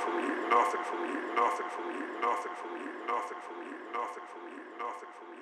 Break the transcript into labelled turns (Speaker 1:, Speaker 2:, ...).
Speaker 1: nothing for you, nothing for you, nothing for you, nothing for you, nothing for me.